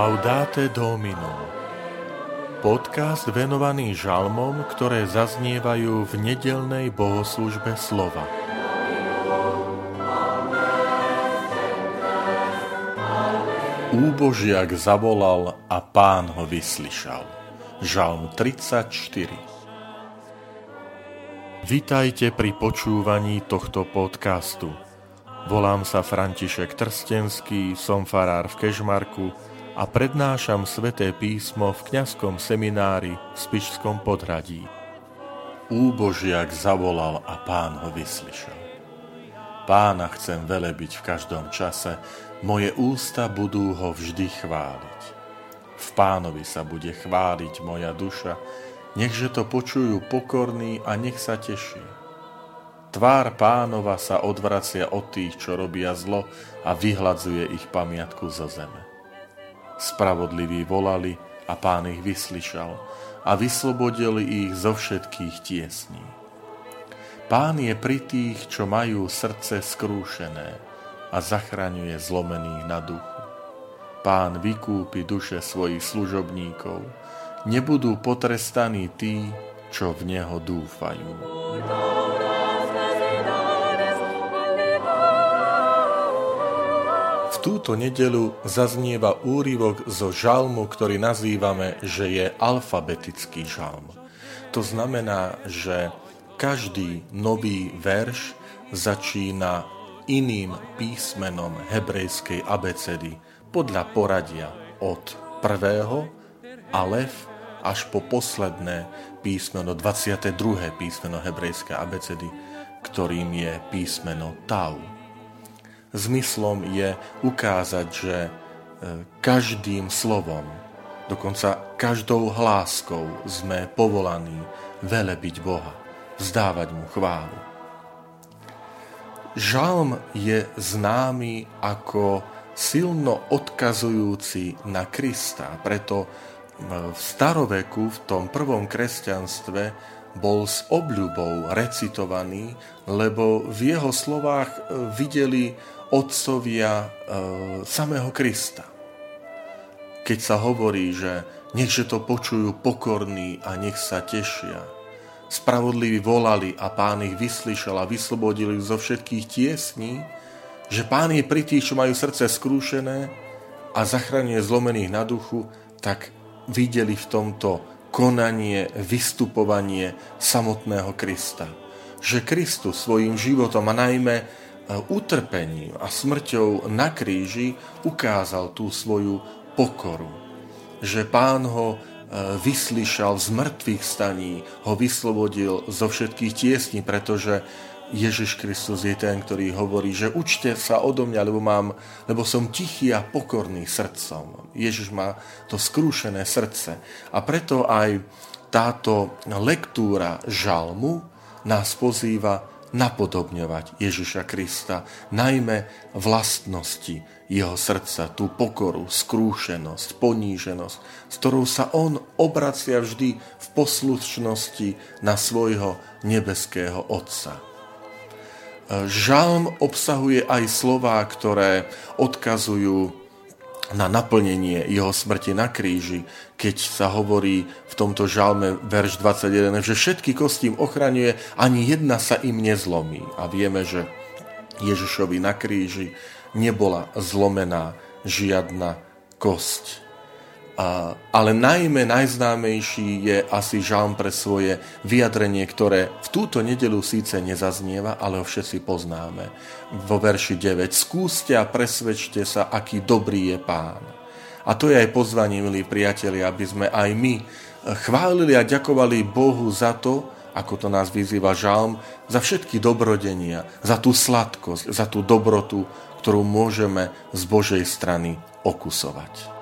Laudate Domino Podcast venovaný žalmom, ktoré zaznievajú v nedelnej bohoslužbe slova. Úbožiak zavolal a pán ho vyslyšal. Žalm 34 Vitajte pri počúvaní tohto podcastu. Volám sa František Trstenský, som farár v Kežmarku a prednášam sveté písmo v kňazskom seminári v Spišskom podhradí. Úbožiak zavolal a pán ho vyslyšal. Pána chcem velebiť v každom čase, moje ústa budú ho vždy chváliť. V pánovi sa bude chváliť moja duša, nechže to počujú pokorní a nech sa teší. Tvár pánova sa odvracia od tých, čo robia zlo a vyhladzuje ich pamiatku zo zeme. Spravodliví volali a pán ich vyslyšal a vyslobodil ich zo všetkých tiesní. Pán je pri tých, čo majú srdce skrúšené a zachraňuje zlomených na duchu. Pán vykúpi duše svojich služobníkov, nebudú potrestaní tí, čo v Neho dúfajú. Túto nedelu zaznieva úryvok zo žalmu, ktorý nazývame, že je alfabetický žalm. To znamená, že každý nový verš začína iným písmenom hebrejskej abecedy podľa poradia od prvého alef až po posledné písmeno, 22. písmeno hebrejskej abecedy, ktorým je písmeno Tau. Zmyslom je ukázať, že e, každým slovom, dokonca každou hláskou sme povolaní velebiť Boha, vzdávať mu chválu. Žalm je známy ako silno odkazujúci na Krista, preto v staroveku, v tom prvom kresťanstve, bol s obľubou recitovaný, lebo v jeho slovách e, videli otcovia e, samého Krista. Keď sa hovorí, že nechže to počujú pokorní a nech sa tešia. Spravodliví volali a pán ich vyslyšal a vyslobodili zo všetkých tiesní, že pán je pri tých, čo majú srdce skrúšené a zachraňuje zlomených na duchu, tak videli v tomto konanie, vystupovanie samotného Krista. Že Kristus svojim životom a najmä utrpením a smrťou na kríži ukázal tú svoju pokoru. Že pán ho e, vyslyšal z mŕtvych staní, ho vyslobodil zo všetkých tiesní, pretože Ježiš Kristus je ten, ktorý hovorí, že učte sa odo mňa, lebo, mám, lebo som tichý a pokorný srdcom. Ježiš má to skrúšené srdce. A preto aj táto lektúra žalmu nás pozýva napodobňovať Ježiša Krista, najmä vlastnosti jeho srdca, tú pokoru, skrúšenosť, poníženosť, s ktorou sa on obracia vždy v poslušnosti na svojho nebeského Otca. Žalm obsahuje aj slová, ktoré odkazujú na naplnenie jeho smrti na kríži, keď sa hovorí v tomto žalme verš 21, že všetky kosti im ochraňuje, ani jedna sa im nezlomí. A vieme, že Ježišovi na kríži nebola zlomená žiadna kosť ale najmä najznámejší je asi žalm pre svoje vyjadrenie, ktoré v túto nedelu síce nezaznieva, ale ho všetci poznáme. Vo verši 9. Skúste a presvedčte sa, aký dobrý je pán. A to je aj pozvanie, milí priatelia, aby sme aj my chválili a ďakovali Bohu za to, ako to nás vyzýva žalm, za všetky dobrodenia, za tú sladkosť, za tú dobrotu, ktorú môžeme z Božej strany okusovať.